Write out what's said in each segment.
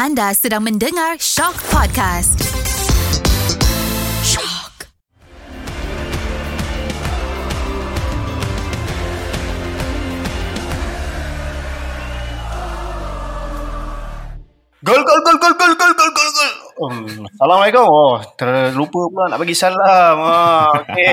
Anda sedang mendengar Shock Podcast. Shock. Gol gol gol gol gol gol gol gol gol. Um, Assalamualaikum. Oh, terlupa pula nak bagi salam. Ah, okey.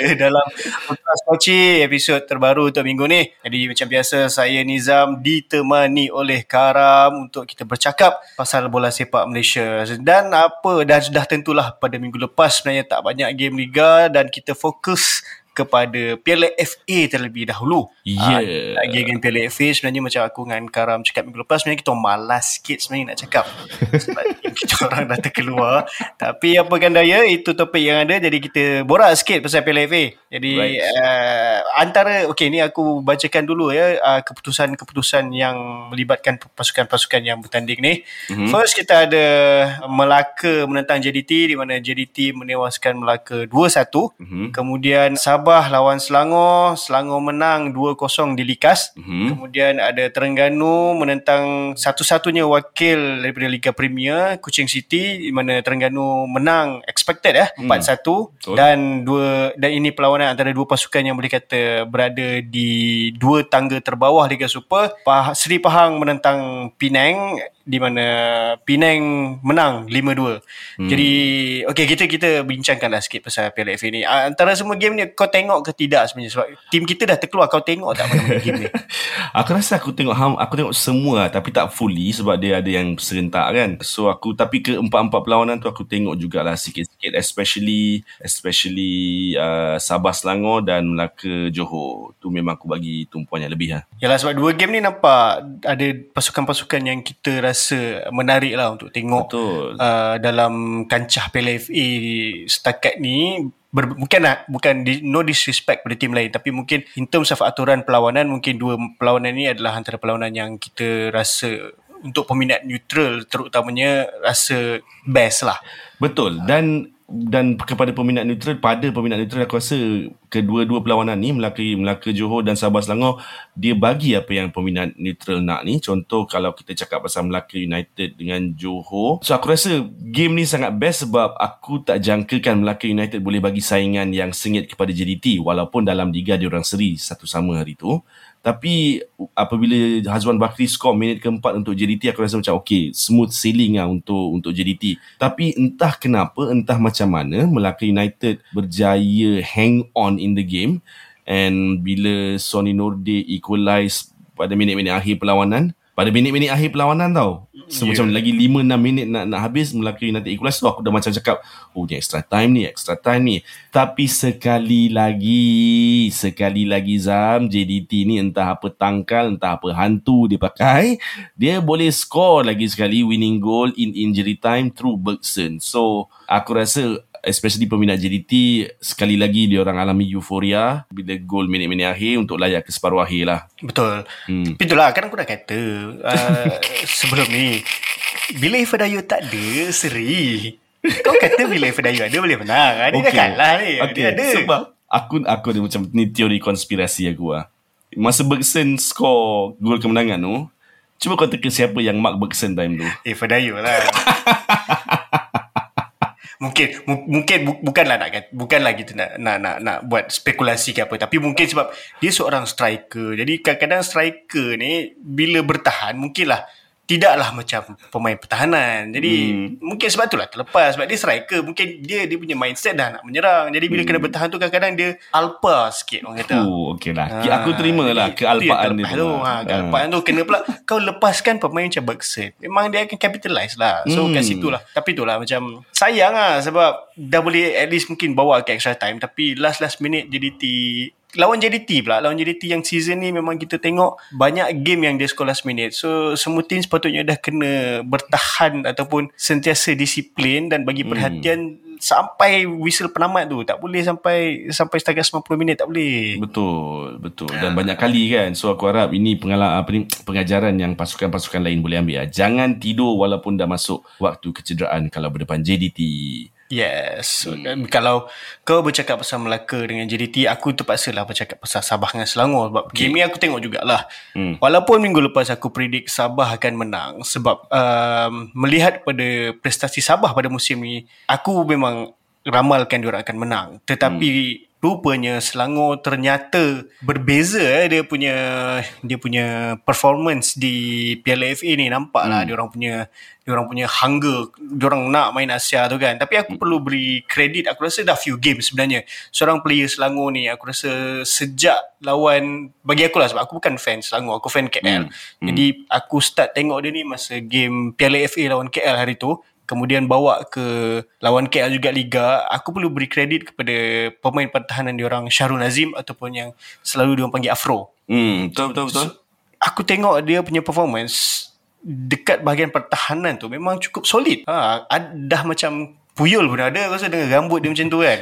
Eh, Dalam podcast Koci episod terbaru untuk minggu ni. Jadi macam biasa saya Nizam ditemani oleh Karam untuk kita bercakap pasal bola sepak Malaysia. Dan apa dah dah tentulah pada minggu lepas sebenarnya tak banyak game liga dan kita fokus kepada Piala FA terlebih dahulu. Ya. Ah, lagi game Piala FA sebenarnya macam aku dengan Karam cakap minggu lepas sebenarnya kita malas sikit sebenarnya nak cakap. Sebab kita orang dah terkeluar. Tapi apa kan daya itu topik yang ada jadi kita borak sikit pasal Piala FA. Jadi Right. uh, antara okey ni aku bacakan dulu ya uh, keputusan-keputusan yang melibatkan pasukan-pasukan yang bertanding ni. Mm-hmm. First kita ada Melaka menentang JDT di mana JDT menewaskan Melaka 2-1. Mm-hmm. Kemudian Sabah lawan Selangor, Selangor menang 2-0 di Likas. Mm-hmm. Kemudian ada Terengganu menentang satu-satunya wakil daripada Liga Premier Kuching City di mana Terengganu menang expected eh 4-1 Betul. dan dua dan ini perlawanan antara dua pasukan yang boleh kata berada di dua tangga terbawah Liga Super. Seri Pahang menentang Penang di mana Penang menang 5-2. Hmm. Jadi okey kita kita bincangkanlah sikit pasal Piala FA ni. Ah, Antara semua game ni kau tengok ke tidak sebenarnya sebab tim kita dah terkeluar kau tengok tak mana-mana game ni? Aku rasa aku tengok ham, aku tengok semua tapi tak fully sebab dia ada yang serentak kan. So aku tapi ke empat-empat perlawanan tu aku tengok jugalah sikit-sikit especially especially uh, Sabah Selangor dan Melaka Johor. Tu memang aku bagi tumpuan yang lebih lah. Yalah sebab dua game ni nampak ada pasukan-pasukan yang kita rasa menarik lah untuk tengok Betul. uh, dalam kancah Piala FA setakat ni ber, bukan lah, bukan di, no disrespect pada tim lain tapi mungkin in terms of aturan perlawanan mungkin dua perlawanan ni adalah antara perlawanan yang kita rasa untuk peminat neutral terutamanya rasa best lah. Betul dan dan kepada peminat neutral pada peminat neutral aku rasa kedua-dua perlawanan ni Melaka Melaka Johor dan Sabah Selangor dia bagi apa yang peminat neutral nak ni. Contoh kalau kita cakap pasal Melaka United dengan Johor so aku rasa game ni sangat best sebab aku tak jangkakan Melaka United boleh bagi saingan yang sengit kepada JDT walaupun dalam liga dia orang seri satu sama hari tu tapi apabila Hazwan Bakri skor minit keempat untuk JDT aku rasa macam okay smooth sailing lah untuk untuk JDT. Tapi entah kenapa entah macam mana Melaka United berjaya hang on in the game and bila Sonny Norde equalize pada minit-minit akhir perlawanan pada minit-minit akhir perlawanan tau. So, Yeah. macam lagi 5-6 minit nak, nak habis Melaka United equalize tu aku dah macam cakap oh ni extra time ni extra time ni. Tapi sekali lagi sekali lagi Zam JDT ni entah apa tangkal entah apa hantu dia pakai dia boleh score lagi sekali winning goal in injury time through Bergson. So aku rasa especially peminat JDT sekali lagi dia orang alami euforia bila gol minit-minit akhir untuk layak ke separuh akhir lah Betul. Hmm. Tapi itulah kan aku dah kata uh, sebelum ni bila Ifadayu tak ada seri. Kau kata bila Ifadayu ada boleh menang. Ah, Dia dah kalah ni. Okay. Dia ada. Sebab aku aku ada macam ni teori konspirasi aku lah. Masa Bergson score gol kemenangan tu, cuba kau teka siapa yang mark Bergson time tu. Ifadayu lah. mungkin mu- mungkin bu, bukanlah nak bukanlah kita nak, nak nak nak buat spekulasi ke apa tapi mungkin sebab dia seorang striker. Jadi kadang-kadang striker ni bila bertahan mungkinlah tidaklah macam pemain pertahanan jadi hmm. mungkin sebab itulah terlepas sebab dia striker mungkin dia dia punya mindset dah nak menyerang jadi bila hmm. kena bertahan tu kadang-kadang dia alpa sikit orang kata Oh, okey lah. aku terima lah itu kealpaan yang dia tu. tu. Ha, kealpaan tu kena pula kau lepaskan pemain macam Bergson. Memang dia akan capitalize lah. So Hmm. kat situ lah. Tapi itulah macam sayang lah sebab dah boleh at least mungkin bawa ke extra time tapi last last minute JDT lawan JDT pula lawan JDT yang season ni memang kita tengok banyak game yang dia score last minute so semua team sepatutnya dah kena bertahan ataupun sentiasa disiplin dan bagi perhatian sampai whistle penamat tu tak boleh sampai sampai setakat 90 minit tak boleh Betul, betul. Dan banyak kali kan. So aku harap ini pengalaman apa ni pengajaran yang pasukan-pasukan lain boleh ambil. lah. Jangan tidur walaupun dah masuk waktu kecederaan kalau berdepan JDT. Yes. Hmm. Kalau kau bercakap pasal Melaka dengan JDT, aku terpaksa lah bercakap pasal Sabah dengan Selangor. Sebab okay. game ni aku tengok jugalah. Hmm. Walaupun minggu lepas aku predik Sabah akan menang. Sebab um, melihat pada prestasi Sabah pada musim ni, aku memang ramalkan diorang akan menang. Tetapi hmm rupanya Selangor ternyata berbeza eh dia punya dia punya performance di Piala FA ni nampaklah hmm. dia orang punya dia orang punya hunger dia orang nak main Asia tu kan tapi aku hmm. perlu beri kredit aku rasa dah few games sebenarnya seorang player Selangor ni aku rasa sejak lawan bagi aku lah sebab aku bukan fan Selangor aku fan KL hmm. Hmm. jadi aku start tengok dia ni masa game Piala FA lawan KL hari tu kemudian bawa ke lawan KL juga Liga, aku perlu beri kredit kepada pemain pertahanan diorang Syahrul Nazim ataupun yang selalu diorang panggil Afro. Hmm, betul betul betul. So, aku tengok dia punya performance dekat bahagian pertahanan tu memang cukup solid. Ha, dah macam puyul pun ada aku rasa dengan rambut dia macam tu kan.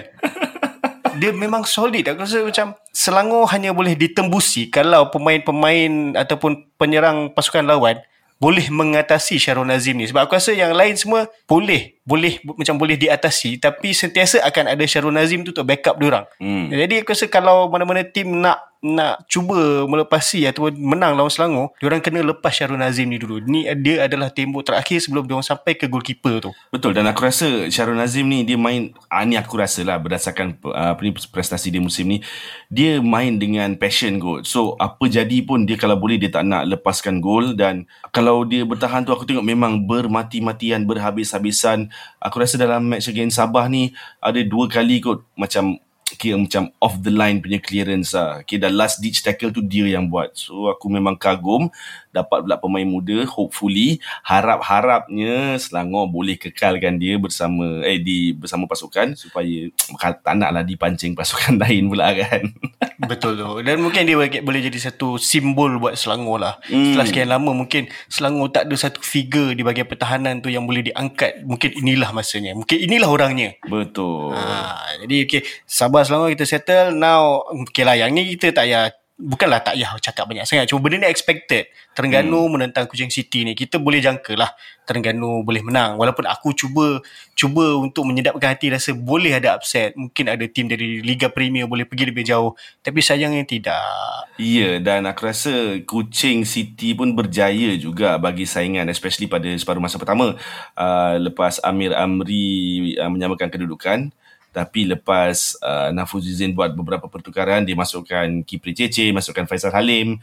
dia memang solid. Aku rasa macam Selangor hanya boleh ditembusi kalau pemain-pemain ataupun penyerang pasukan lawan boleh mengatasi Syarul Nazim ni. Sebab aku rasa yang lain semua boleh boleh macam boleh diatasi tapi sentiasa akan ada Syarul Nazim tu untuk backup dia orang. Hmm. Jadi aku rasa kalau mana-mana tim nak nak cuba melepasi ataupun menang lawan Selangor, diorang kena lepas Syarul Nazim ni dulu. Ni dia adalah tembok terakhir sebelum diorang sampai ke goalkeeper tu. Betul dan aku rasa Syarul Nazim ni dia main ah, ni aku rasa lah berdasarkan uh, apa ni prestasi dia musim ni, dia main dengan passion gol. So apa jadi pun dia kalau boleh dia tak nak lepaskan gol dan kalau dia bertahan tu aku tengok memang bermati-matian berhabis-habisan. Aku rasa dalam match against Sabah ni ada dua kali kot macam kira macam off the line punya clearance lah. Kira dah last ditch tackle tu dia yang buat. So aku memang kagum dapat pula pemain muda hopefully harap-harapnya Selangor boleh kekalkan dia bersama eh di bersama pasukan supaya tak naklah dipancing pasukan lain pula kan. Betul tu. Dan mungkin dia boleh jadi satu simbol buat Selangor lah. Hmm. Setelah sekian lama mungkin Selangor tak ada satu figure di bahagian pertahanan tu yang boleh diangkat. Mungkin inilah masanya. Mungkin inilah orangnya. Betul. Ha, jadi okay. Sabar Selangor kita settle. Now okay lah yang ni kita tak payah bukanlah tak payah cakap banyak sangat. Cuma benda ni expected. Terengganu hmm. menentang Kuching City ni kita boleh jangka lah Terengganu boleh menang. Walaupun aku cuba cuba untuk menyedapkan hati rasa boleh ada upset. Mungkin ada tim dari Liga Premier boleh pergi lebih jauh. Tapi sayangnya tidak. Iya dan aku rasa Kuching City pun berjaya juga bagi saingan especially pada separuh masa pertama. Uh, lepas Amir Amri uh, menyamakan kedudukan tapi lepas uh, Nafuzizin buat beberapa pertukaran dia masukkan Kipri Cece masukkan Faisal Halim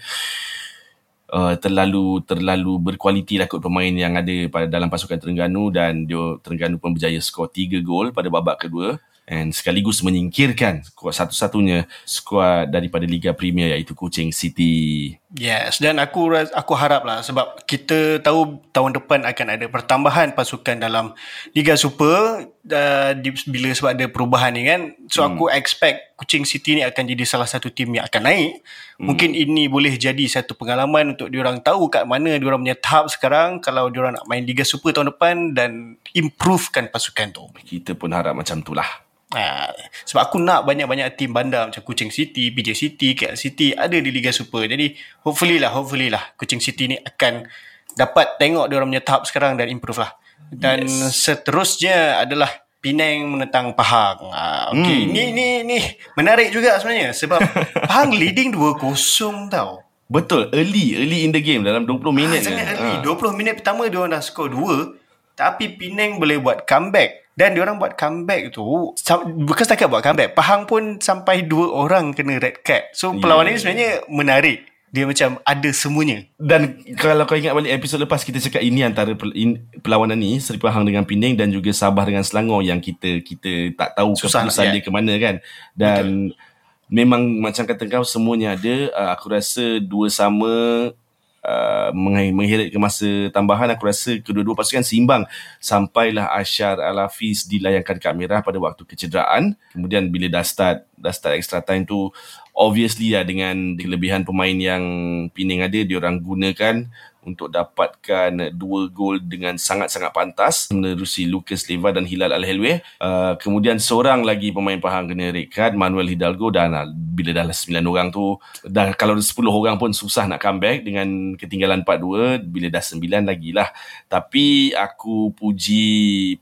uh, terlalu terlalu berkualiti lah kot pemain yang ada pada dalam pasukan Terengganu dan dia Terengganu pun berjaya skor 3 gol pada babak kedua and sekaligus menyingkirkan skuad satu-satunya skuad daripada Liga Premier iaitu Kuching City. Yes, dan aku aku harap lah sebab kita tahu tahun depan akan ada pertambahan pasukan dalam Liga Super uh, di, bila sebab ada perubahan ni kan. So hmm. aku expect Kuching City ni akan jadi salah satu tim yang akan naik. Hmm. Mungkin ini boleh jadi satu pengalaman untuk diorang tahu kat mana diorang punya tahap sekarang kalau diorang nak main Liga Super tahun depan dan improvekan pasukan tu. Kita pun harap macam tu lah. Ha, sebab aku nak banyak-banyak tim bandar macam Kuching City, PJ City, KL City ada di Liga Super. Jadi hopefully lah, hopefully lah Kuching City ni akan dapat tengok dia orang punya tahap sekarang dan improve lah. Dan yes. seterusnya adalah Penang menentang Pahang. Ha, okay. Hmm. Ni, ni, ni menarik juga sebenarnya sebab Pahang leading 2-0 tau. Betul, early, early in the game dalam 20 minit. Ha, sangat early. Ha. 20 minit pertama dia orang dah skor 2 tapi Penang boleh buat comeback dan dia orang buat comeback tu bukan setakat buat comeback Pahang pun sampai dua orang kena red card. So perlawanan yeah. ni sebenarnya menarik. Dia macam ada semuanya. Dan kalau kau ingat balik episod lepas kita cakap ini antara perlawanan ni Seri Pahang dengan Penang dan juga Sabah dengan Selangor yang kita kita tak tahu Susah keputusan dia ke mana kan. Dan Betul. memang macam kata kau semuanya ada. Uh, aku rasa dua sama Uh, mengheret ke masa tambahan aku rasa kedua-dua pasukan seimbang. Sampailah Ashar Al-Hafiz dilayangkan kad merah pada waktu kecederaan. Kemudian bila dah start dah start extra time tu obviously lah dengan kelebihan pemain yang Pening ada dia orang gunakan untuk dapatkan dua gol dengan sangat-sangat pantas. Menerusi Lucas Leiva dan Hilal Al-Helwe. Uh, kemudian seorang lagi pemain Pahang kena red card, Manuel Hidalgo. Dan uh, bila dah 9 orang tu, dah kalau 10 orang pun susah nak comeback dengan ketinggalan 4-2, bila dah 9 lagi lah. Tapi aku puji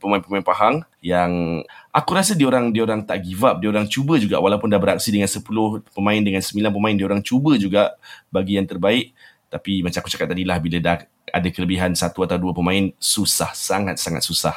pemain-pemain Pahang yang aku rasa dia orang dia orang tak give up. Dia orang cuba juga. Walaupun dah beraksi dengan 10 pemain dengan 9 pemain dia orang cuba juga bagi yang terbaik tapi macam aku cakap tadi lah bila dah ada kelebihan satu atau dua pemain susah sangat sangat susah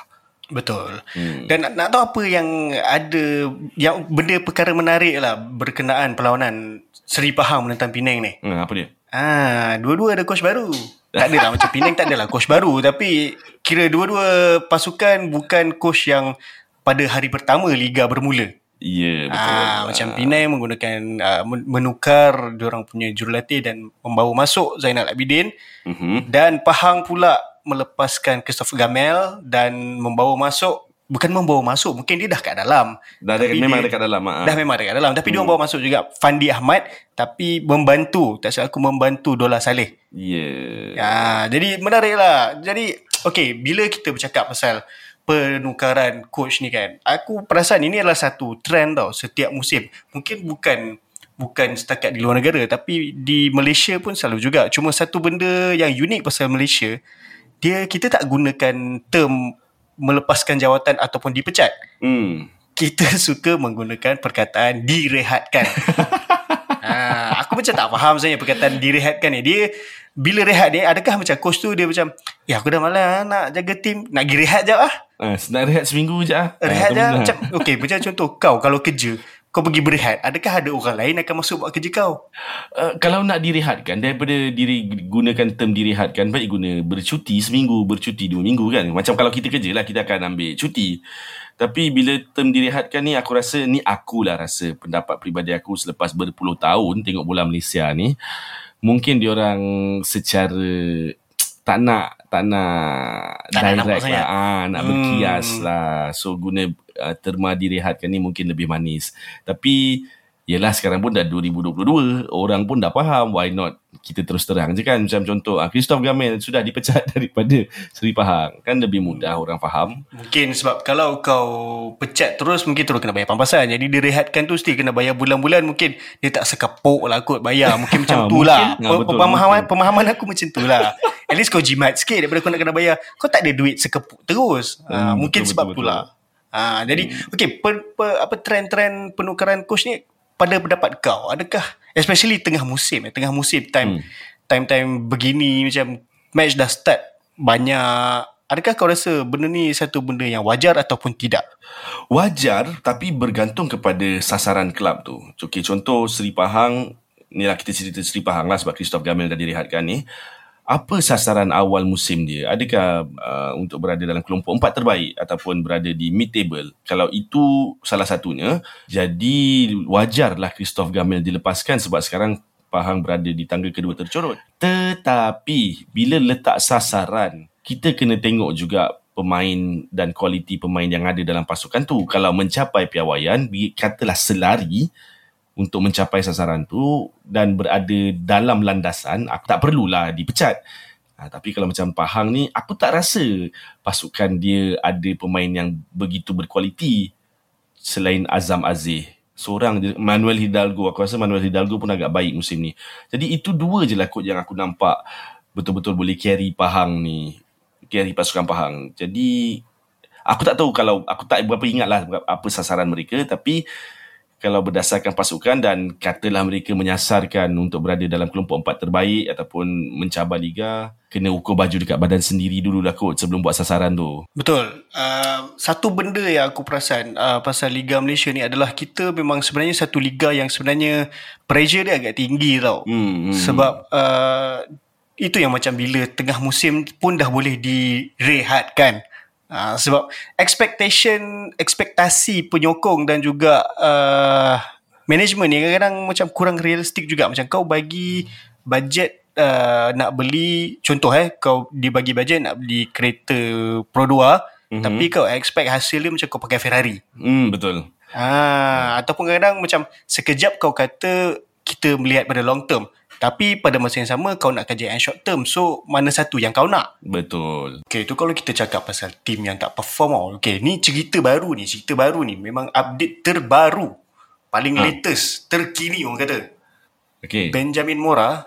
Betul. Hmm. Dan nak, nak tahu apa yang ada yang benda perkara menarik lah berkenaan perlawanan Seri Pahang menentang Penang ni. Hmm, apa dia? Ah, dua-dua ada coach baru. Tak adalah macam Penang tak adalah coach baru tapi kira dua-dua pasukan bukan coach yang pada hari pertama liga bermula. Ya, yeah, betul. Ah, macam Penang menggunakan uh, menukar orang punya jurulatih dan membawa masuk Zainal Abidin mm-hmm. dan Pahang pula melepaskan Christopher Gamel dan membawa masuk bukan membawa masuk mungkin dia dah kat dalam dah ada, memang dia, dekat dalam ha. dah memang dekat dalam tapi hmm. dia membawa masuk juga Fandi Ahmad tapi membantu tak silap aku membantu Dola Saleh ya yeah. ya jadi menarik lah jadi okay bila kita bercakap pasal penukaran coach ni kan aku perasan ini adalah satu trend tau setiap musim mungkin bukan bukan setakat di luar negara tapi di Malaysia pun selalu juga cuma satu benda yang unik pasal Malaysia dia kita tak gunakan term melepaskan jawatan ataupun dipecat. Hmm. Kita suka menggunakan perkataan direhatkan. ha, aku macam tak faham sebenarnya perkataan direhatkan ni. Dia bila rehat ni adakah macam coach tu dia macam ya aku dah malas nak jaga tim nak pergi rehat jap ah. Ha, nak rehat seminggu je ah. Rehat ha, je macam okey macam contoh kau kalau kerja kau pergi berehat adakah ada orang lain akan masuk buat kerja kau? Uh, kalau nak direhatkan daripada diri gunakan term direhatkan baik guna bercuti seminggu bercuti dua minggu kan. Macam kalau kita kerja lah kita akan ambil cuti. Tapi bila term direhatkan ni aku rasa ni akulah rasa pendapat peribadi aku selepas berpuluh tahun tengok bola Malaysia ni. Mungkin diorang secara tak nak tak nak tak direct nak lah ah, nak hmm. berkias lah so guna uh, terma direhatkan ni mungkin lebih manis. Tapi Yelah sekarang pun dah 2022 Orang pun dah faham Why not Kita terus terang je kan? Macam contoh uh, Christoph Gamel Sudah dipecat daripada Seri Pahang. Kan lebih mudah orang faham. Mungkin sebab Kalau kau Pecat terus Mungkin terus kena bayar pampasan. Jadi direhatkan tu Mesti kena bayar bulan-bulan. Mungkin Dia tak sekepuk lah kot Bayar. Mungkin macam tu lah ha, pemahaman, pemahaman aku macam tu lah At least kau jimat sikit Daripada kau nak kena bayar. Kau tak ada duit sekepuk terus. Ha, hmm, Mungkin betul, sebab tu lah Ha, jadi hmm. okey per, per, apa trend-trend penukaran coach ni pada pendapat kau adakah especially tengah musim tengah musim time hmm. time-time begini macam match dah start banyak adakah kau rasa benda ni satu benda yang wajar ataupun tidak? Wajar tapi bergantung kepada sasaran kelab tu. Okey contoh Seri Pahang ni lah kita cerita Seri Pahang lah sebab Christoph Gamel dah direhatkan ni apa sasaran awal musim dia? Adakah uh, untuk berada dalam kelompok empat terbaik ataupun berada di mid table? Kalau itu salah satunya, jadi wajarlah Christoph Gamel dilepaskan sebab sekarang Pahang berada di tangga kedua tercorot. Tetapi bila letak sasaran, kita kena tengok juga pemain dan kualiti pemain yang ada dalam pasukan tu. Kalau mencapai piawaian, katalah selari, untuk mencapai sasaran tu dan berada dalam landasan aku tak perlulah dipecat. Ha, tapi kalau macam Pahang ni aku tak rasa pasukan dia ada pemain yang begitu berkualiti selain Azam Aziz. Seorang Manuel Hidalgo. Aku rasa Manuel Hidalgo pun agak baik musim ni. Jadi itu dua je lah kot yang aku nampak betul-betul boleh carry Pahang ni. Carry pasukan Pahang jadi aku tak tahu kalau aku tak berapa ingat lah apa sasaran mereka. Tapi kalau berdasarkan pasukan dan katalah mereka menyasarkan untuk berada dalam kelompok empat terbaik ataupun mencabar liga, kena ukur baju dekat badan sendiri dulu lah kot sebelum buat sasaran tu. Betul. Uh, satu benda yang aku perasan uh, pasal Liga Malaysia ni adalah kita memang sebenarnya satu liga yang sebenarnya pressure dia agak tinggi tau. Hmm, hmm. Sebab uh, itu yang macam bila tengah musim pun dah boleh direhatkan. Uh, sebab expectation, ekspektasi penyokong dan juga uh, management ni kadang-kadang macam kurang realistik juga. Macam kau bagi budget uh, nak beli, contoh eh, kau dibagi budget nak beli kereta Pro 2, mm-hmm. tapi kau expect hasil dia macam kau pakai Ferrari. Hmm, betul. Ah, ataupun kadang-kadang macam sekejap kau kata kita melihat pada long term Tapi pada masa yang sama kau nak kejayaan short term. So mana satu yang kau nak? Betul. Okay, tu kalau kita cakap pasal team yang tak perform tau. Okay, ni cerita baru ni. Cerita baru ni. Memang update terbaru. Paling ha. latest. Terkini orang kata. Okay. Benjamin Mora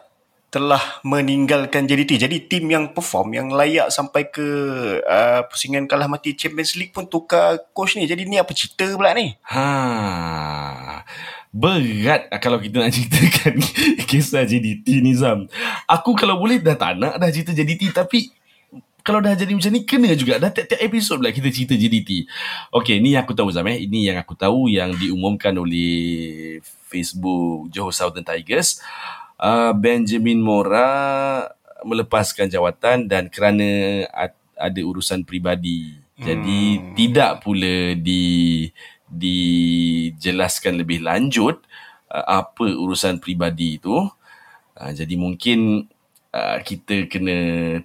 telah meninggalkan JDT. Jadi tim yang perform, yang layak sampai ke uh, pusingan kalah mati Champions League pun tukar coach ni. Jadi ni apa cerita pula ni? Ha. Berat kalau kita nak ceritakan kisah JDT ni Zam. Aku kalau boleh dah tak nak dah cerita JDT tapi kalau dah jadi macam ni kena juga dah tiap-tiap episod pula kita cerita JDT. Okay ni yang aku tahu Zam eh. Ini yang aku tahu yang diumumkan oleh Facebook Johor Southern Tigers. Uh, Benjamin Mora melepaskan jawatan dan kerana ada urusan peribadi. Jadi hmm. tidak pula di dijelaskan lebih lanjut uh, apa urusan peribadi itu. Uh, jadi mungkin uh, kita kena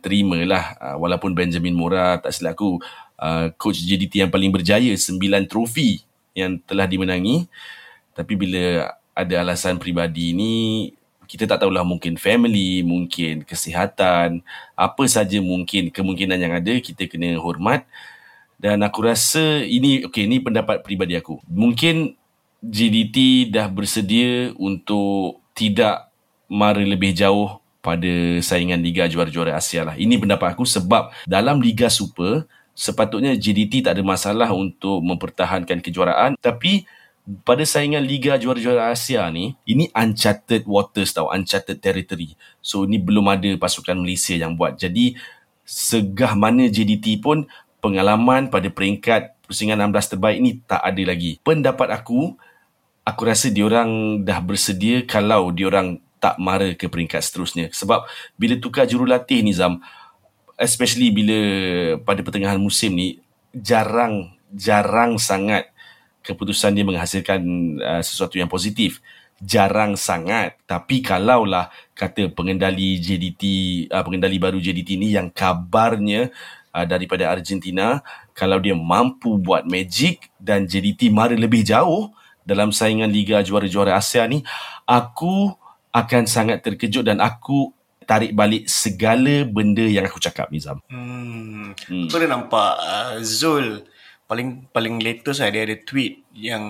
terimalah uh, walaupun Benjamin Mora tak silap aku uh, coach JDT yang paling berjaya 9 trofi yang telah dimenangi tapi bila ada alasan peribadi ini kita tak tahulah mungkin family, mungkin kesihatan, apa saja mungkin kemungkinan yang ada kita kena hormat. Dan aku rasa ini, okay, ini pendapat peribadi aku. Mungkin GDT dah bersedia untuk tidak mara lebih jauh pada saingan Liga Juara-Juara Asia lah. Ini pendapat aku sebab dalam Liga Super, sepatutnya GDT tak ada masalah untuk mempertahankan kejuaraan. Tapi pada saingan Liga Juara-Juara Asia ni, ini uncharted waters tau, uncharted territory. So, ini belum ada pasukan Malaysia yang buat. Jadi, segah mana JDT pun pengalaman pada peringkat pusingan 16 terbaik ni tak ada lagi. Pendapat aku, aku rasa diorang dah bersedia kalau diorang tak mara ke peringkat seterusnya. Sebab bila tukar jurulatih ni Zam, especially bila pada pertengahan musim ni, jarang, jarang sangat keputusan dia menghasilkan uh, sesuatu yang positif. Jarang sangat. Tapi kalaulah kata pengendali JDT, uh, pengendali baru JDT ni yang kabarnya uh, daripada Argentina kalau dia mampu buat magic dan JDT mara lebih jauh dalam saingan Liga Juara-Juara Asia ni aku akan sangat terkejut dan aku tarik balik segala benda yang aku cakap Nizam. Hmm. hmm. Aku dah nampak uh, Zul paling paling latest lah dia ada tweet yang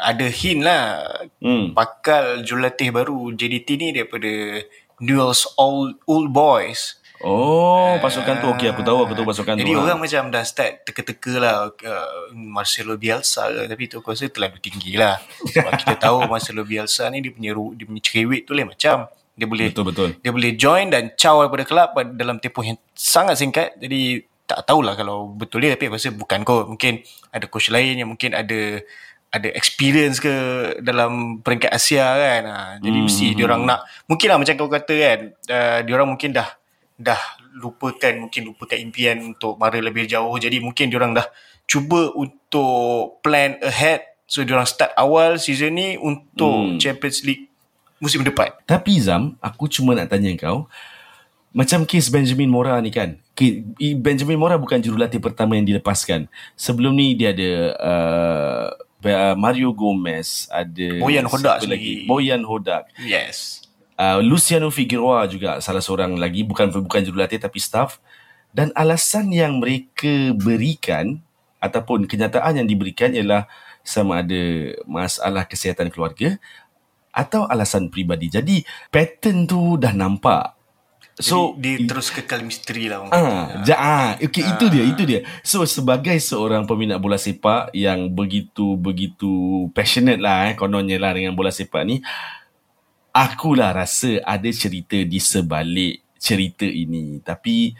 ada hint lah hmm. bakal jurulatih baru JDT ni daripada Newell's Old, Old Boys. Oh, pasukan tu okey aku tahu aku tahu pasukan Jadi tu. Jadi orang lah. macam dah start teka-teka lah uh, Marcelo Bielsa ke tapi tu aku rasa terlalu tinggi lah. Sebab kita tahu Marcelo Bielsa ni dia punya dia punya cerewet tu lah macam dia boleh betul betul. Dia boleh join dan caw daripada kelab dalam tempoh yang sangat singkat. Jadi tak tahulah kalau betul dia tapi aku rasa bukan kau mungkin ada coach lain yang mungkin ada ada experience ke dalam peringkat Asia kan. Ha, jadi hmm. mesti dia orang nak mungkinlah macam kau kata kan uh, dia orang mungkin dah dah lupakan mungkin lupakan impian untuk mara lebih jauh. Jadi mungkin diorang dah cuba untuk plan ahead. So diorang start awal season ni untuk hmm. Champions League musim depan. Tapi Zam aku cuma nak tanya kau macam kes Benjamin Mora ni kan? Benjamin Mora bukan jurulatih pertama yang dilepaskan. Sebelum ni dia ada uh, Mario Gomez ada Boyan Hodak lagi? Boyan Hodak. Yes uh, Luciano Figueroa juga salah seorang lagi bukan bukan jurulatih tapi staff dan alasan yang mereka berikan ataupun kenyataan yang diberikan ialah sama ada masalah kesihatan keluarga atau alasan peribadi. Jadi pattern tu dah nampak. So Jadi, dia terus kekal misteri lah. Ah, ja, ah, okay, ah. itu dia, itu dia. So sebagai seorang peminat bola sepak yang begitu begitu passionate lah, eh, kononnya lah dengan bola sepak ni, akulah rasa ada cerita di sebalik cerita ini. Tapi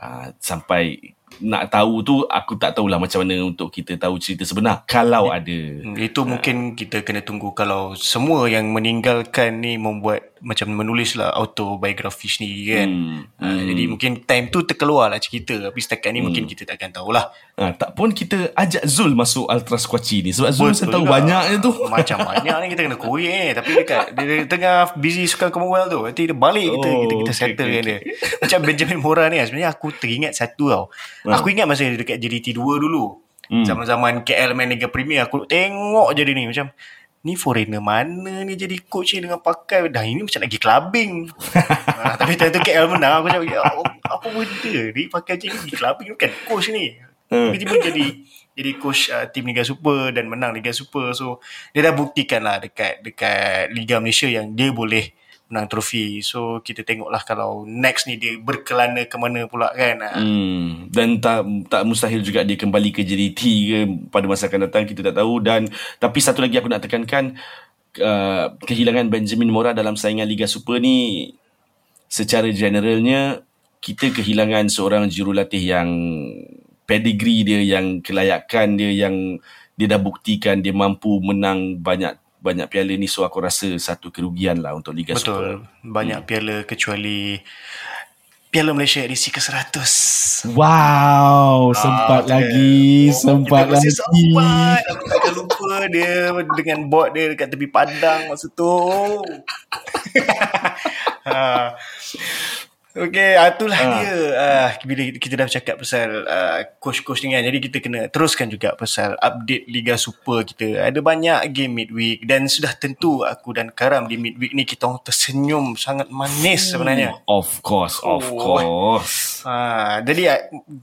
uh, sampai nak tahu tu aku tak tahulah macam mana untuk kita tahu cerita sebenar kalau ada. itu mungkin kita kena tunggu kalau semua yang meninggalkan ni membuat macam menulis lah autobiografi ni kan hmm. Uh, hmm. jadi mungkin time tu terkeluar lah cerita tapi setakat ni hmm. mungkin kita takkan tahulah ha, tak pun kita ajak Zul masuk Ultra Squatchy ni sebab Zul saya tahu juga. banyaknya tu macam banyak ni kita kena kuih eh. tapi dekat dia, dia tengah busy suka Commonwealth tu nanti dia balik kita oh, kita, kita settle okay, okay. dia macam Benjamin Mora ni sebenarnya aku teringat satu tau Ha. Aku ingat masa dekat JDT 2 dulu. Hmm. Zaman-zaman KL main Liga Premier aku tengok je dia ni macam ni foreigner mana ni jadi coach ni dengan pakai? Dah ini macam lagi clubbing. Ha, tapi time tu KL menang aku cakap ya, apa benda ni pakai macam ni? Clubbing bukan coach ni. Hmm. tiba-tiba jadi jadi coach uh, tim Liga Super dan menang Liga Super. So dia dah buktikan lah dekat dekat Liga Malaysia yang dia boleh menang trofi. So kita tengoklah kalau next ni dia berkelana ke mana pula kan. Ah, Hmm, dan tak tak mustahil juga dia kembali ke JDT ke pada masa akan datang kita tak tahu. Dan tapi satu lagi aku nak tekankan uh, kehilangan Benjamin Mora dalam saingan Liga Super ni secara generalnya kita kehilangan seorang jurulatih yang pedigree dia yang kelayakan dia yang dia dah buktikan dia mampu menang banyak banyak piala ni so aku rasa satu kerugian lah untuk Liga Super. betul banyak piala kecuali Piala Malaysia edisi ke-100 Wow, sempat Ah, lagi, kita- sempat lagi. Sempat. Aku takkan lupa dia dengan bot dia dekat tepi padang masa tu. ha. Okay, ah, itulah Ah. dia. Ah, bila kita dah cakap pasal ah, coach-coach ni kan. Jadi kita kena teruskan juga pasal update Liga Super kita. Ada banyak game midweek dan sudah tentu aku dan Karam di midweek ni kita orang tersenyum sangat manis sebenarnya. Of course, of Oh. course. Ha, jadi ah,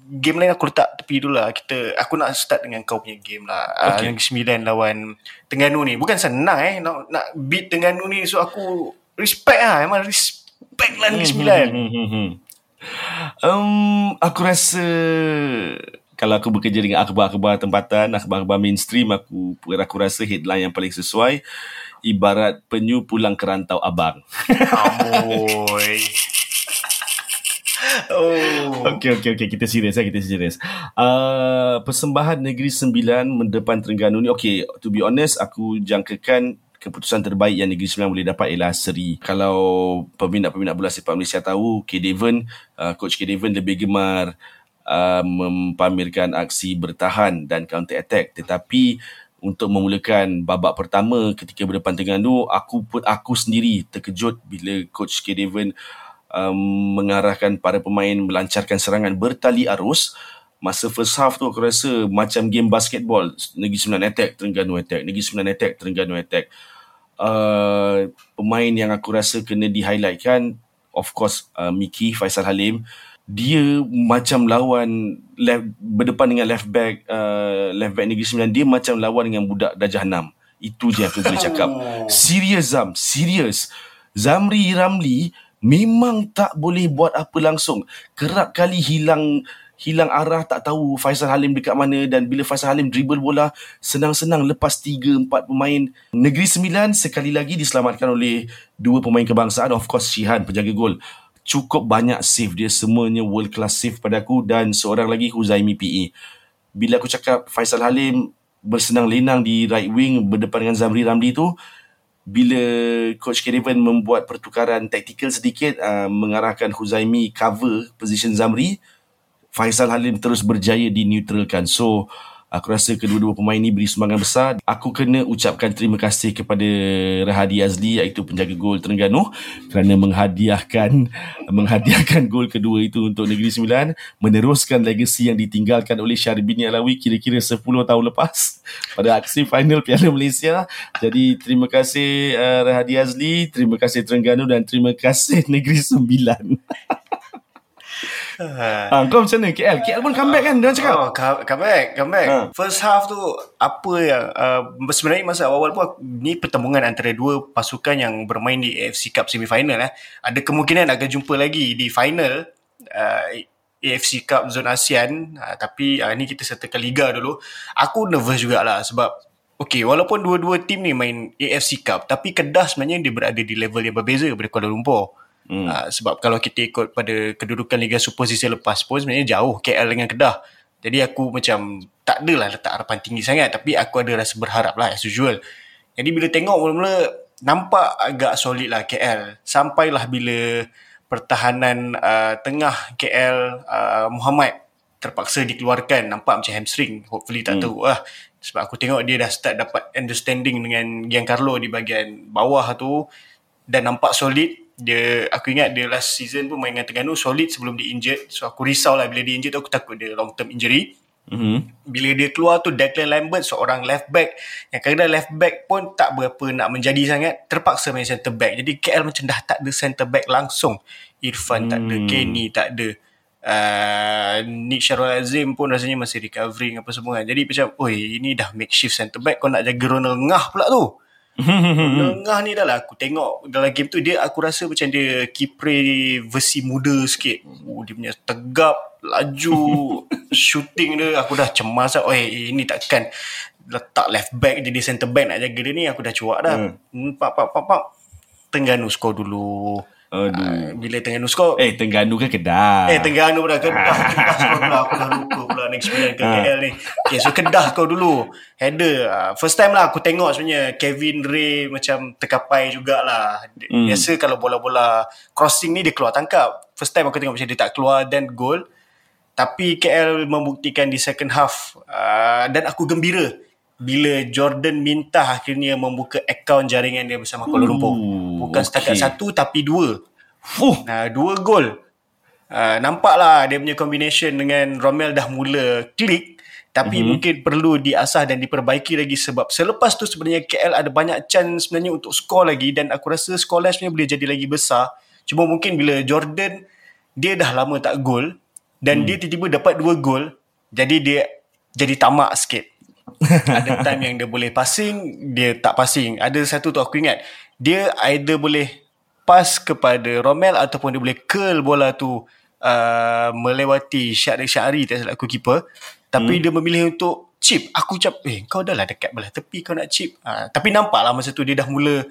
game lain aku letak tepi dulu lah. Kita aku nak start dengan kau punya game lah. Okay. Okay. Yang sembilan lawan Terengganu ni. Bukan senang eh nak nak beat Terengganu ni so aku respect lah. Memang respect lah Negeri Sembilan. Hmm, hmm, hmm. Um, aku rasa kalau aku bekerja dengan akhbar-akhbar tempatan, akhbar-akhbar mainstream, aku aku rasa headline yang paling sesuai ibarat penyu pulang ke rantau abang. Amboi. oh. Okey okey okey kita serius eh kita serius. Uh, persembahan Negeri Sembilan mendepan Terengganu ni okey to be honest aku jangkakan keputusan terbaik yang Negeri Sembilan boleh dapat ialah seri. Kalau peminat-peminat bola sepak Malaysia tahu K. Devon uh, coach K. Devon lebih gemar uh, mempamerkan aksi bertahan dan counter attack. Tetapi untuk memulakan babak pertama ketika berdepan Terengganu aku pun aku sendiri terkejut bila coach K. Devon um, mengarahkan para pemain melancarkan serangan bertali arus masa first half tu aku rasa macam game basketball Negeri Sembilan attack Terengganu attack. Negeri Sembilan attack Terengganu attack. Uh, pemain yang aku rasa kena di highlightkan of course uh, Miki Faisal Halim. Dia macam lawan left, berdepan dengan left back uh, left back Negeri Sembilan dia macam lawan dengan budak Dajah 6 itu je aku boleh cakap. Serius Zam. Serius Zamri Ramli memang tak boleh buat apa langsung. Kerap kali hilang hilang arah tak tahu Faisal Halim dekat mana dan bila Faisal Halim dribble bola senang-senang lepas 3 4 pemain Negeri Sembilan sekali lagi diselamatkan oleh dua pemain kebangsaan. Of course Shihan penjaga gol. Cukup banyak save dia semuanya world class save pada aku dan seorang lagi Huzaimi PE bila aku cakap Faisal Halim bersenang lenang di right wing berdepan dengan Zamri Ramli tu bila coach Kevin membuat pertukaran taktikal sedikit uh, mengarahkan Huzaimi cover position Zamri Faisal Halim terus berjaya dineutralkan. So, aku rasa kedua-dua pemain ini beri sumbangan besar. Aku kena ucapkan terima kasih kepada Rahadi Azli iaitu penjaga gol Terengganu kerana menghadiahkan menghadiahkan gol kedua itu untuk Negeri Sembilan meneruskan legasi yang ditinggalkan oleh Syarbini Alawi kira-kira 10 tahun lepas pada aksi final Piala Malaysia. Jadi terima kasih uh, Rahadi Azli, terima kasih Terengganu dan terima kasih Negeri Sembilan. Ha, kau macam mana KL? KL pun comeback kan dia cakap. Oh, come, come back, come back. Ha. First half tu apa yang uh, sebenarnya masa awal-awal pun ni pertemuan antara dua pasukan yang bermain di AFC Cup semifinal eh. Ada kemungkinan akan jumpa lagi di final uh, AFC Cup zona ASEAN uh, tapi uh, ni kita sertakan liga dulu. Aku nervous jugalah sebab Okay, walaupun dua-dua tim ni main AFC Cup tapi Kedah sebenarnya dia berada di level yang berbeza daripada Kuala Lumpur. Hmm. Uh, sebab kalau kita ikut pada kedudukan Liga Super sisi lepas pun sebenarnya jauh KL dengan Kedah. Jadi aku macam tak adalah letak harapan tinggi sangat tapi aku ada rasa berharap lah as usual. Jadi bila tengok mula-mula nampak agak solid lah KL. Sampailah bila pertahanan uh, tengah KL uh, Muhammad terpaksa dikeluarkan nampak macam hamstring hopefully tak hmm. tahu lah sebab aku tengok dia dah start dapat understanding dengan Giancarlo di bahagian bawah tu dan nampak solid dia aku ingat dia last season pun main dengan Terengganu solid sebelum dia injured so aku risau lah bila dia injured tu aku takut dia long term injury Mhm. Bila dia keluar tu Declan Lambert seorang left back yang kadang left back pun tak berapa nak menjadi sangat terpaksa main centre back. Jadi KL macam dah tak ada centre back langsung. Irfan tak ada, Kenny tak ada. Uh, Nick Syarul Azim pun rasanya masih recovering apa semua kan. Jadi macam, oi ini dah makeshift centre back kau nak jaga Ronald Ngah pula tu. Ronald Ngah ni dah lah aku tengok dalam game tu dia aku rasa macam dia kipre versi muda sikit. Oh, dia punya tegap, laju, shooting dia aku dah cemas lah. Oi ini takkan letak left back jadi centre back nak jaga dia ni aku dah cuak dah. Hmm. Pak pak pak pak. Tengganu skor dulu. Aduh. Uh, bila Tengganu skor Eh, Tengganu kan Kedah. Eh Terengganu pula Kedah Kedah Aku dah lupa pula Next pilihan ke KL ni Okay so Kedah kau dulu Header uh, First time lah aku tengok sebenarnya Kevin Ray Macam terkapai jugalah Hmm. Biasa kalau bola-bola Crossing ni dia keluar tangkap First time aku tengok macam dia tak keluar Then goal Tapi KL membuktikan di second half uh, Dan aku gembira bila Jordan minta akhirnya membuka akaun jaringan dia bersama Kuala Lumpur. Bukan setakat okay. satu tapi dua. Fuh. Uh, dua gol. Uh, nampaklah dia punya combination dengan Romel dah mula klik tapi mm-hmm. mungkin perlu diasah dan diperbaiki lagi sebab selepas tu sebenarnya KL ada banyak chance sebenarnya untuk skor lagi dan aku rasa scoreline sebenarnya boleh jadi lagi besar. Cuma mungkin bila Jordan dia dah lama tak gol dan hmm. dia tiba-tiba dapat dua gol jadi dia jadi tamak sikit. ada time yang dia boleh passing, dia tak passing. Ada satu tu aku ingat, dia either boleh pass kepada Romel ataupun dia boleh curl bola tu uh, melewati Syahri Syahri tak salah aku keeper. Tapi hmm. dia memilih untuk chip. Aku ucap, eh kau dah lah dekat belah tepi kau nak chip. Uh, tapi nampak lah masa tu dia dah mula,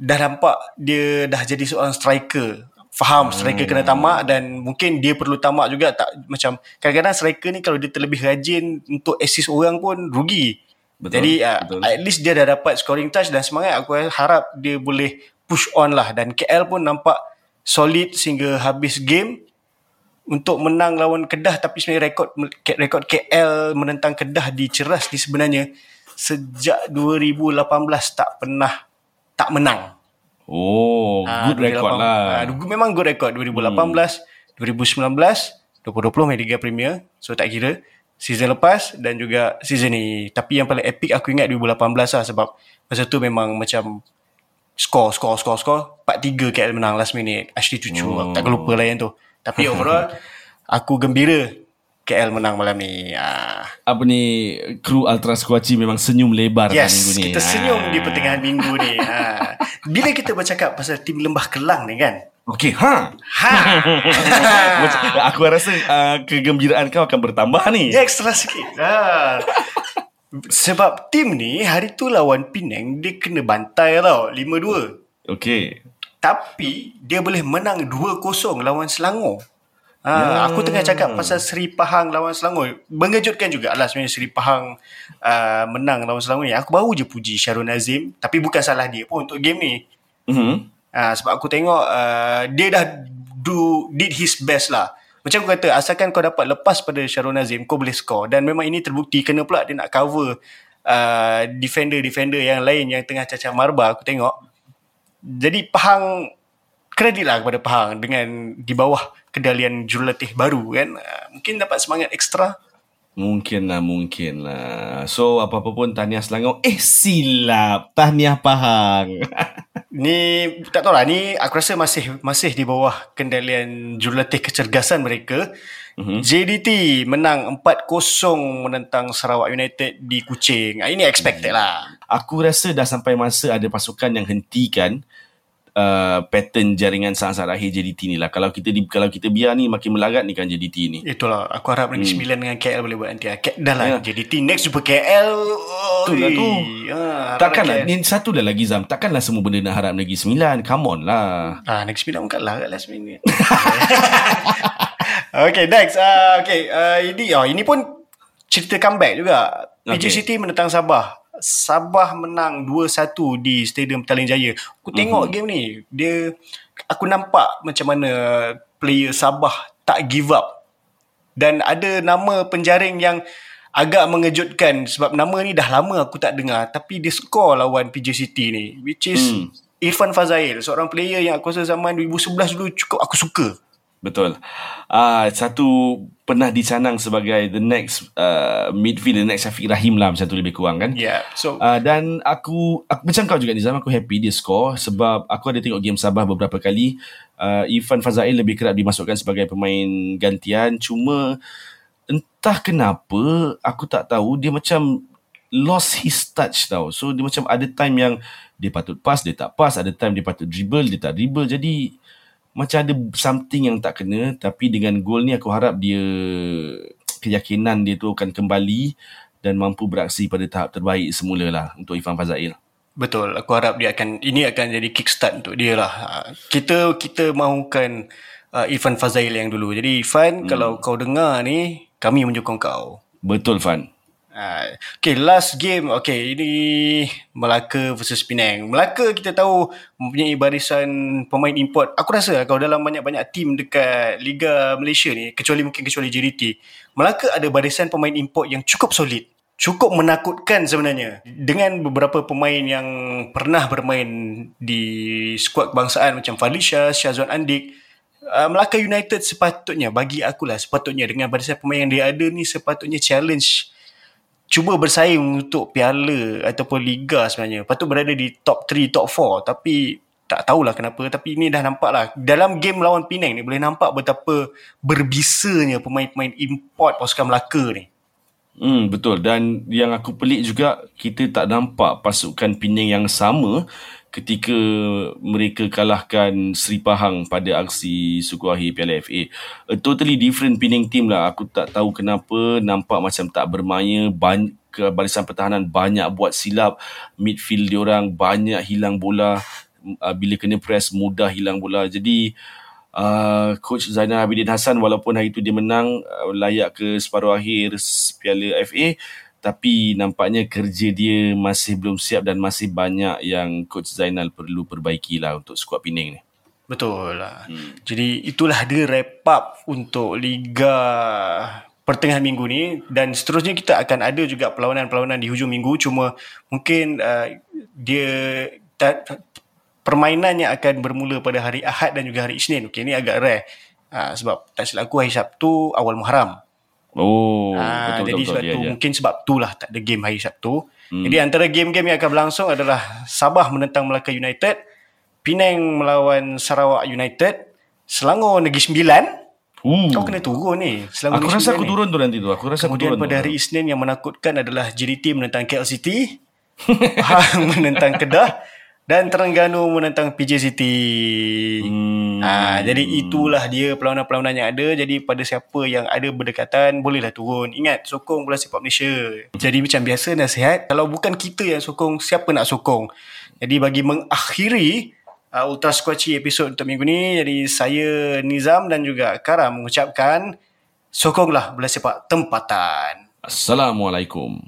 dah nampak dia dah jadi seorang striker faham striker kena tamak dan mungkin dia perlu tamak juga tak macam kadang-kadang striker ni kalau dia terlebih rajin untuk assist orang pun rugi. Betul, Jadi uh, betul. at least dia dah dapat scoring touch dan semangat aku harap dia boleh push on lah dan KL pun nampak solid sehingga habis game untuk menang lawan Kedah tapi sebenarnya rekod rekod KL menentang Kedah di Ceras ni sebenarnya sejak 2018 tak pernah tak menang. Oh, Ah, good record 2018. lah. Ah, memang good record 2018, hmm. 2019, 2020 main Liga Premier. So tak kira season lepas dan juga season ni. Tapi yang paling epic aku ingat 2018 lah sebab masa tu memang macam score score score score 4-3 KL menang last minute. Ashley Cucu oh. aku tak lupa lah yang tu. Tapi overall aku gembira KL menang malam ni. Ah. Apa ni kru Ultra Squatchy memang senyum lebar Yes, minggu ni. kita senyum Ah. di pertengahan minggu ni. Ha. Bila kita bercakap pasal tim Lembah Kelang ni kan. Okey, ha. Ha. Aku rasa uh, kegembiraan kau akan bertambah ni. Dia ekstra sikit. Ha. Sebab tim ni hari tu lawan Penang dia kena bantai tau 5-2. Okey. Tapi dia boleh menang 2-0 lawan Selangor. Ha, aku tengah cakap pasal Seri Pahang lawan Selangor. Mengejutkan jugalah sebenarnya Seri Pahang uh, menang lawan Selangor ni. Aku baru je puji Syarul Nazim. Tapi bukan salah dia pun untuk game ni. Mhm. Ha, sebab aku tengok uh, dia dah do did his best lah. Macam aku kata, asalkan kau dapat lepas pada Syarul Nazim, kau boleh score. Dan memang ini terbukti kena pula dia nak cover uh, defender-defender yang lain yang tengah cacar marba aku tengok. Jadi Pahang, kredit lah kepada Pahang dengan di bawah kendalian jurulatih baru kan. Uh, mungkin dapat semangat ekstra. Mungkin lah, mungkin lah. So, apa-apa pun tahniah Selangor. Eh, silap. Tahniah Pahang. Ni tak tahu lah ni aku rasa masih masih di bawah kendalian jurulatih kecergasan mereka. Mm-hmm. JDT menang 4-0 menentang Sarawak United di Kuching. Ah, Ini expected lah. aku rasa dah sampai masa ada pasukan yang hentikan uh, pattern jaringan sangat-sangat akhir JDT ni lah. Kalau kita di, kalau kita biar ni makin melarat ni kan JDT ni. Itulah aku harap Negeri Hmm. Sembilan dengan KL boleh buat nanti. Ah, K- Dah lah Ya. JDT next jumpa KL. Oh, Betul lah tu. Ha, Takkanlah, ni satu dah lagi Zam. Takkanlah semua benda nak harap Negeri Sembilan. Come on lah. Ah, Negeri Sembilan kalah kat last minute. okay, next. Uh, okay, uh, ini oh, ini pun cerita comeback juga. PJ Okay. City menentang Sabah. Sabah menang 2-1 di Stadium Petaling Jaya. Aku tengok game ni, dia aku nampak macam mana player Sabah tak give up. Dan ada nama penjaring yang agak mengejutkan sebab nama ni dah lama aku tak dengar tapi dia score lawan PJ City ni which is Hmm. Irfan Fazail seorang player yang aku rasa zaman 2011 dulu cukup aku suka. Betul. Uh, satu pernah dicanang sebagai the next uh, midfield, the next Syafiq Rahim lah macam tu lebih kurang kan. Yeah. So Uh, dan aku, aku macam kau juga Nizam aku happy dia score sebab aku ada tengok game Sabah beberapa kali uh, Irfan Fazail lebih kerap dimasukkan sebagai pemain gantian cuma entah kenapa aku tak tahu dia macam lost his touch tau so dia macam ada time yang dia patut pass dia tak pass ada time dia patut dribble dia tak dribble jadi macam ada something yang tak kena tapi dengan gol ni aku harap dia keyakinan dia tu akan kembali dan mampu beraksi pada tahap terbaik semula lah untuk Irfan Fazail. Betul. Aku harap dia akan ini akan jadi kickstart untuk dia lah. Ah, Kita kita mahukan uh, Irfan Fazail yang dulu. Jadi Irfan, hmm. kalau kau dengar ni, kami menyokong kau. Betul Fan. Uh, okay, last game. Okay, ini Melaka versus Penang. Melaka kita tahu mempunyai barisan pemain import. Aku rasa kalau dalam banyak-banyak tim dekat Liga Malaysia ni, kecuali mungkin kecuali JDT, Melaka ada barisan pemain import yang cukup solid. Cukup menakutkan sebenarnya. Dengan beberapa pemain yang pernah bermain di skuad kebangsaan macam Falisha, Syazwan Andik, uh, Melaka United sepatutnya, bagi akulah sepatutnya dengan barisan pemain yang dia ada ni sepatutnya challenge cuba bersaing untuk piala ataupun liga sebenarnya. Patut berada di top 3, top 4 tapi tak tahulah kenapa tapi ini dah nampak lah dalam game lawan Penang ni boleh nampak betapa berbisanya pemain-pemain import pasukan Melaka ni. Hmm, betul. Dan yang aku pelik juga, kita tak nampak pasukan Penang yang sama ketika mereka kalahkan Seri Pahang pada aksi suku akhir Piala FA. A totally different Penang team lah. Aku tak tahu kenapa nampak macam tak bermaya. Banyak, barisan pertahanan banyak buat silap. Midfield diorang banyak hilang bola. Uh, bila kena press mudah hilang bola. Jadi uh, coach Zainal Abidin Hassan walaupun hari itu dia menang uh, layak ke separuh akhir Piala FA tapi nampaknya kerja dia masih belum siap dan masih banyak yang coach Zainal perlu perbaiki lah untuk skuad Penang ni. Betul lah. Hmm. Jadi itulah dia wrap up untuk Liga pertengahan minggu ni dan seterusnya kita akan ada juga perlawanan-perlawanan di hujung minggu cuma mungkin uh, dia ta- permainannya akan bermula pada hari Ahad dan juga hari Isnin. Okey, ini agak rare. Uh, sebab tak silap aku hari Sabtu awal Muharram. Oh, Ah, betul jadi betul sebab dia tu aja. mungkin sebab tu lah tak ada game hari Sabtu. Hmm. Jadi antara game-game yang akan berlangsung adalah Sabah menentang Melaka United, Penang melawan Sarawak United, Selangor Negeri Sembilan. Uh, Kau kena turun ni. Selangor aku Negeri rasa aku ni. turun tu nanti tu. Aku rasa aku Kemudian turun. pada tu. hari Isnin yang menakutkan adalah JDT menentang KL City, Hang menentang Kedah dan Terengganu menentang PJ City. Hmm. Ha, jadi itulah dia perlawanan-perlawanan yang ada. Jadi pada siapa yang ada berdekatan, bolehlah turun. Ingat, sokong bola sepak Malaysia. Jadi macam biasa nasihat, kalau bukan kita yang sokong, siapa nak sokong? Jadi bagi mengakhiri uh, Ultra Squatchy episod untuk minggu ni, jadi saya Nizam dan juga Karam mengucapkan sokonglah bola sepak tempatan. Assalamualaikum.